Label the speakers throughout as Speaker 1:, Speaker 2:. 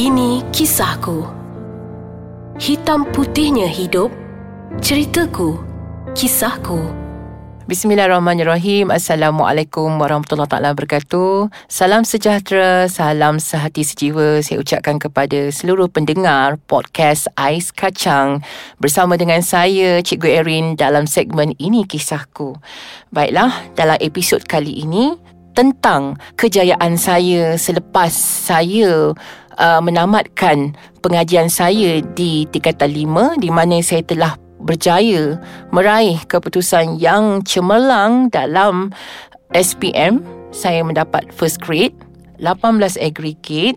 Speaker 1: Ini kisahku. Hitam putihnya hidup. Ceritaku. Kisahku.
Speaker 2: Bismillahirrahmanirrahim. Assalamualaikum warahmatullahi taala wabarakatuh. Salam sejahtera, salam sehati sejiwa saya ucapkan kepada seluruh pendengar podcast Ais Kacang bersama dengan saya Cikgu Erin dalam segmen ini kisahku. Baiklah, dalam episod kali ini tentang kejayaan saya selepas saya uh, menamatkan pengajian saya di tingkatan 5 di mana saya telah berjaya meraih keputusan yang cemerlang dalam SPM saya mendapat first grade 18 aggregate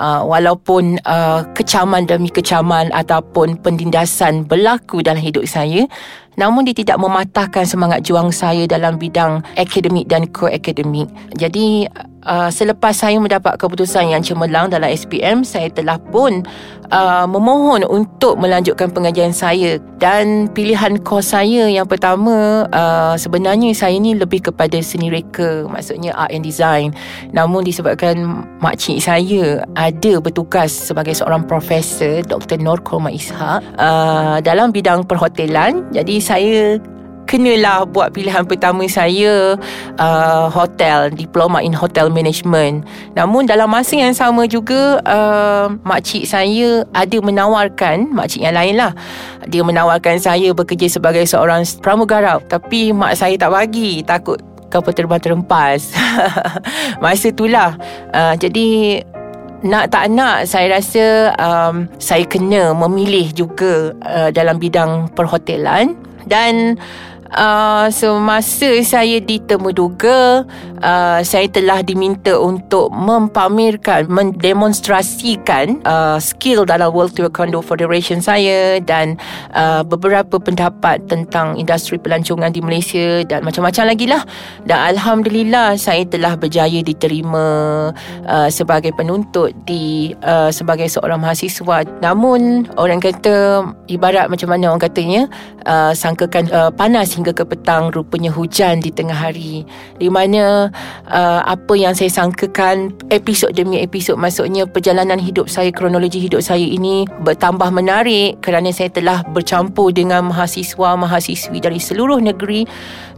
Speaker 2: uh, walaupun uh, kecaman demi kecaman ataupun pendindasan berlaku dalam hidup saya namun dia tidak mematahkan semangat juang saya dalam bidang akademik dan co-akademik. Jadi uh, selepas saya mendapat keputusan yang cemerlang dalam SPM, saya telah pun uh, memohon untuk melanjutkan pengajian saya dan pilihan kos saya yang pertama uh, sebenarnya saya ni lebih kepada seni reka, maksudnya art and design. Namun disebabkan makcik saya ada bertugas sebagai seorang profesor, Dr. Nur Korma Ishak uh, dalam bidang perhotelan. Jadi saya kenalah buat pilihan pertama saya uh, hotel diploma in hotel management. Namun dalam masa yang sama juga uh, makcik saya ada menawarkan makcik yang lain lah dia menawarkan saya bekerja sebagai seorang pramugara tapi mak saya tak bagi takut kapal terbang terempas masa itulah uh, jadi nak tak nak saya rasa um, saya kena memilih juga uh, dalam bidang perhotelan. Dan uh, semasa saya di Temuduga uh, saya telah diminta untuk mempamerkan mendemonstrasikan uh, skill dalam World Taekwondo Federation saya dan uh, beberapa pendapat tentang industri pelancongan di Malaysia dan macam-macam lagi lah. Dan Alhamdulillah saya telah berjaya diterima uh, sebagai penuntut di uh, sebagai seorang mahasiswa. Namun orang kata ibarat macam mana orang katanya uh, sangkakan uh, panas hingga ke petang rupanya hujan di tengah hari. Di mana uh, apa yang saya sangkakan episod demi episod maksudnya perjalanan hidup saya kronologi hidup saya ini bertambah menarik kerana saya telah bercampur dengan mahasiswa-mahasiswi dari seluruh negeri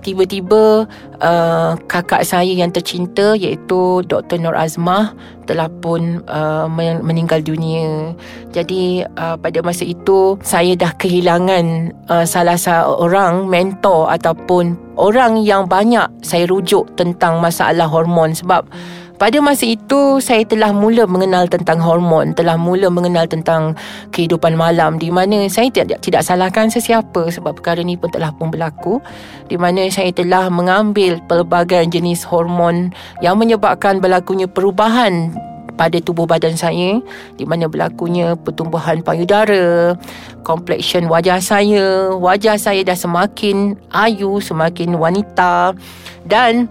Speaker 2: tiba-tiba uh, kakak saya yang tercinta iaitu Dr. Nur Azmah telah pun uh, meninggal dunia. Jadi uh, pada masa itu saya dah kehilangan uh, salah seorang mentor ataupun orang yang banyak saya rujuk tentang masalah hormon sebab pada masa itu saya telah mula mengenal tentang hormon, telah mula mengenal tentang kehidupan malam di mana saya tidak tidak salahkan sesiapa sebab perkara ini pun telah pun berlaku di mana saya telah mengambil pelbagai jenis hormon yang menyebabkan berlakunya perubahan pada tubuh badan saya di mana berlakunya pertumbuhan payudara, complexion wajah saya, wajah saya dah semakin ayu, semakin wanita dan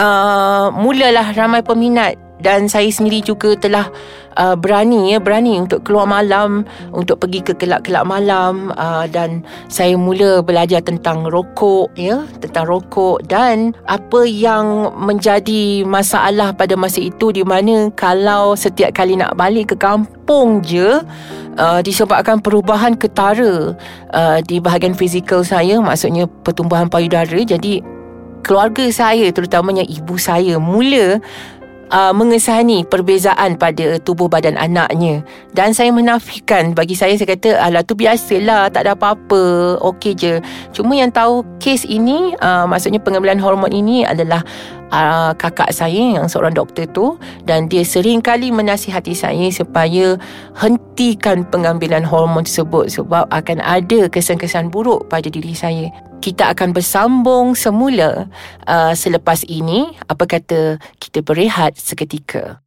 Speaker 2: uh, mulalah ramai peminat dan saya sendiri juga telah uh, berani ya berani untuk keluar malam untuk pergi ke kelab-kelab malam uh, dan saya mula belajar tentang rokok ya tentang rokok dan apa yang menjadi masalah pada masa itu di mana kalau setiap kali nak balik ke kampung je Uh, disebabkan perubahan ketara uh, di bahagian fizikal saya maksudnya pertumbuhan payudara. Jadi keluarga saya terutamanya ibu saya mula uh, mengesahani perbezaan pada tubuh badan anaknya. Dan saya menafikan bagi saya saya kata alah tu biasalah tak ada apa-apa okey je. Cuma yang tahu kes ini uh, maksudnya pengambilan hormon ini adalah uh, kakak saya yang seorang doktor tu dan dia sering kali menasihati saya supaya hentikan pengambilan hormon tersebut sebab akan ada kesan-kesan buruk pada diri saya kita akan bersambung semula uh, selepas ini. Apa kata kita berehat seketika?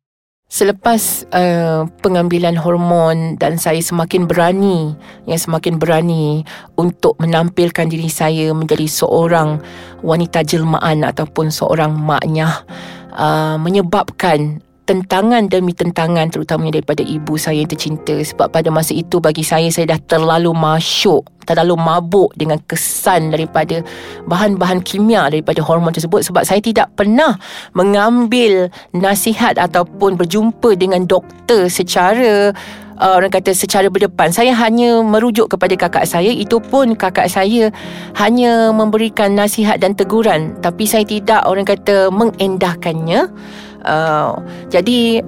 Speaker 2: Selepas uh, pengambilan hormon dan saya semakin berani, yang semakin berani untuk menampilkan diri saya menjadi seorang wanita jelmaan ataupun seorang maknya, uh, menyebabkan tentangan demi tentangan terutamanya daripada ibu saya yang tercinta. Sebab pada masa itu bagi saya saya dah terlalu masyuk terlalu mabuk dengan kesan daripada bahan-bahan kimia daripada hormon tersebut. Sebab saya tidak pernah mengambil nasihat ataupun berjumpa dengan doktor secara uh, orang kata secara berdepan. Saya hanya merujuk kepada kakak saya. Itu pun kakak saya hanya memberikan nasihat dan teguran. Tapi saya tidak orang kata mengendahkannya uh, jadi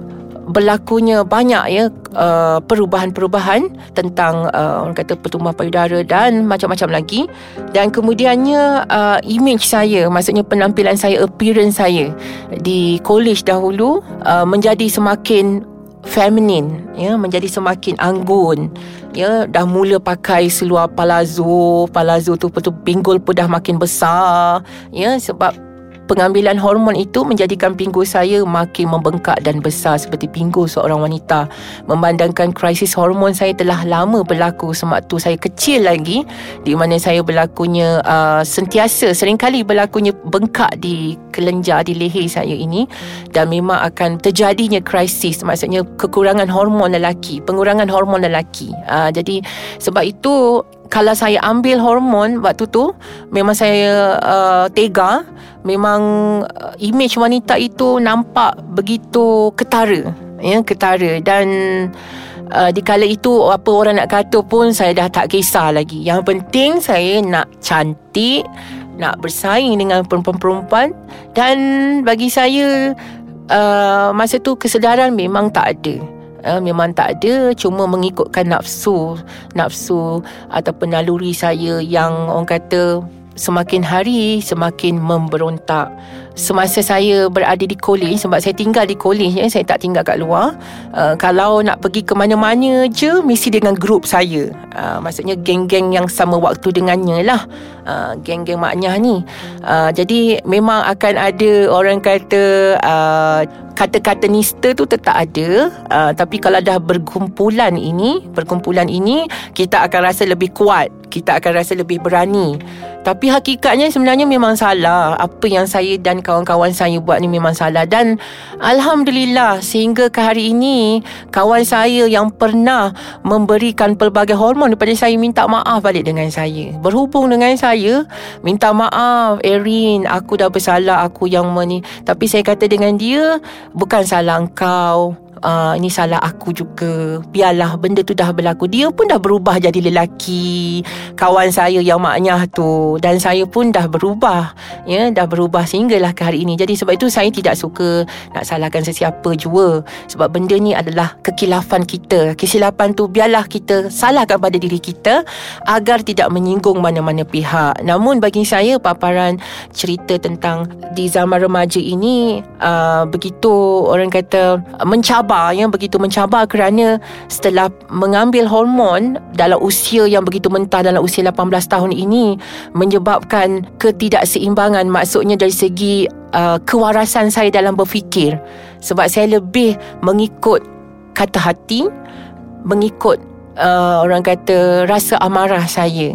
Speaker 2: berlakunya banyak ya uh, perubahan-perubahan tentang uh, orang kata pertumbuhan payudara dan macam-macam lagi. Dan kemudiannya uh, image saya maksudnya penampilan saya appearance saya di college dahulu uh, menjadi semakin feminin ya menjadi semakin anggun ya. Dah mula pakai seluar palazzo palazzo tu betul pinggul pun dah makin besar ya. Sebab pengambilan hormon itu menjadikan pinggul saya makin membengkak dan besar seperti pinggul seorang wanita. Memandangkan krisis hormon saya telah lama berlaku sewaktu saya kecil lagi di mana saya berlakunya uh, sentiasa seringkali berlakunya bengkak di kelenjar di leher saya ini dan memang akan terjadinya krisis maksudnya kekurangan hormon lelaki, pengurangan hormon lelaki. Uh, jadi sebab itu kalau saya ambil hormon waktu tu memang saya uh, tega memang uh, image wanita itu nampak begitu ketara ya ketara. Dan uh, di kala itu apa orang nak kata pun saya dah tak kisah lagi. Yang penting saya nak cantik nak bersaing dengan perempuan-perempuan. Dan bagi saya uh, masa tu kesedaran memang tak ada. Uh, memang tak ada cuma mengikutkan nafsu nafsu ataupun naluri saya yang orang kata semakin hari semakin memberontak. Semasa saya berada di kolej sebab saya tinggal di kolej ya saya tak tinggal kat luar uh, kalau nak pergi ke mana-mana je mesti dengan grup saya. Uh, maksudnya geng-geng yang sama waktu dengannya lah uh, geng-geng maknya ni. Uh, jadi memang akan ada orang kata uh, kata-kata nista tu tetap ada. Uh, tapi kalau dah berkumpulan ini berkumpulan ini kita akan rasa lebih kuat kita akan rasa lebih berani tapi hakikatnya sebenarnya memang salah. Apa yang saya dan kawan-kawan saya buat ni memang salah. Dan alhamdulillah sehingga ke hari ini kawan saya yang pernah memberikan pelbagai hormon kepada saya minta maaf balik dengan saya. Berhubung dengan saya minta maaf Erin aku dah bersalah aku yang meni tapi saya kata dengan dia bukan salah engkau uh, ini salah aku juga. Biarlah benda tu dah berlaku. Dia pun dah berubah jadi lelaki. Kawan saya yang maknya tu. Dan saya pun dah berubah. Ya dah berubah sehinggalah ke hari ini. Jadi sebab itu saya tidak suka nak salahkan sesiapa jua. Sebab benda ni adalah kekilafan kita. Kesilapan tu biarlah kita salahkan pada diri kita agar tidak menyinggung mana-mana pihak. Namun bagi saya paparan cerita tentang di zaman remaja ini uh, begitu orang kata mencabar mencabar yang begitu mencabar kerana setelah mengambil hormon dalam usia yang begitu mentah dalam usia 18 tahun ini menyebabkan ketidakseimbangan maksudnya dari segi uh, kewarasan saya dalam berfikir. Sebab saya lebih mengikut kata hati mengikut uh, orang kata rasa amarah saya.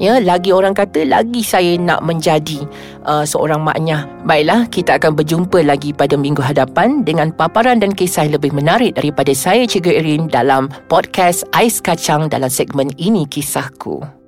Speaker 2: Ya lagi orang kata lagi saya nak menjadi uh, seorang maknya baiklah kita akan berjumpa lagi pada minggu hadapan dengan paparan dan kisah lebih menarik daripada saya Cikgu Erin dalam podcast Ais Kacang dalam segmen ini kisahku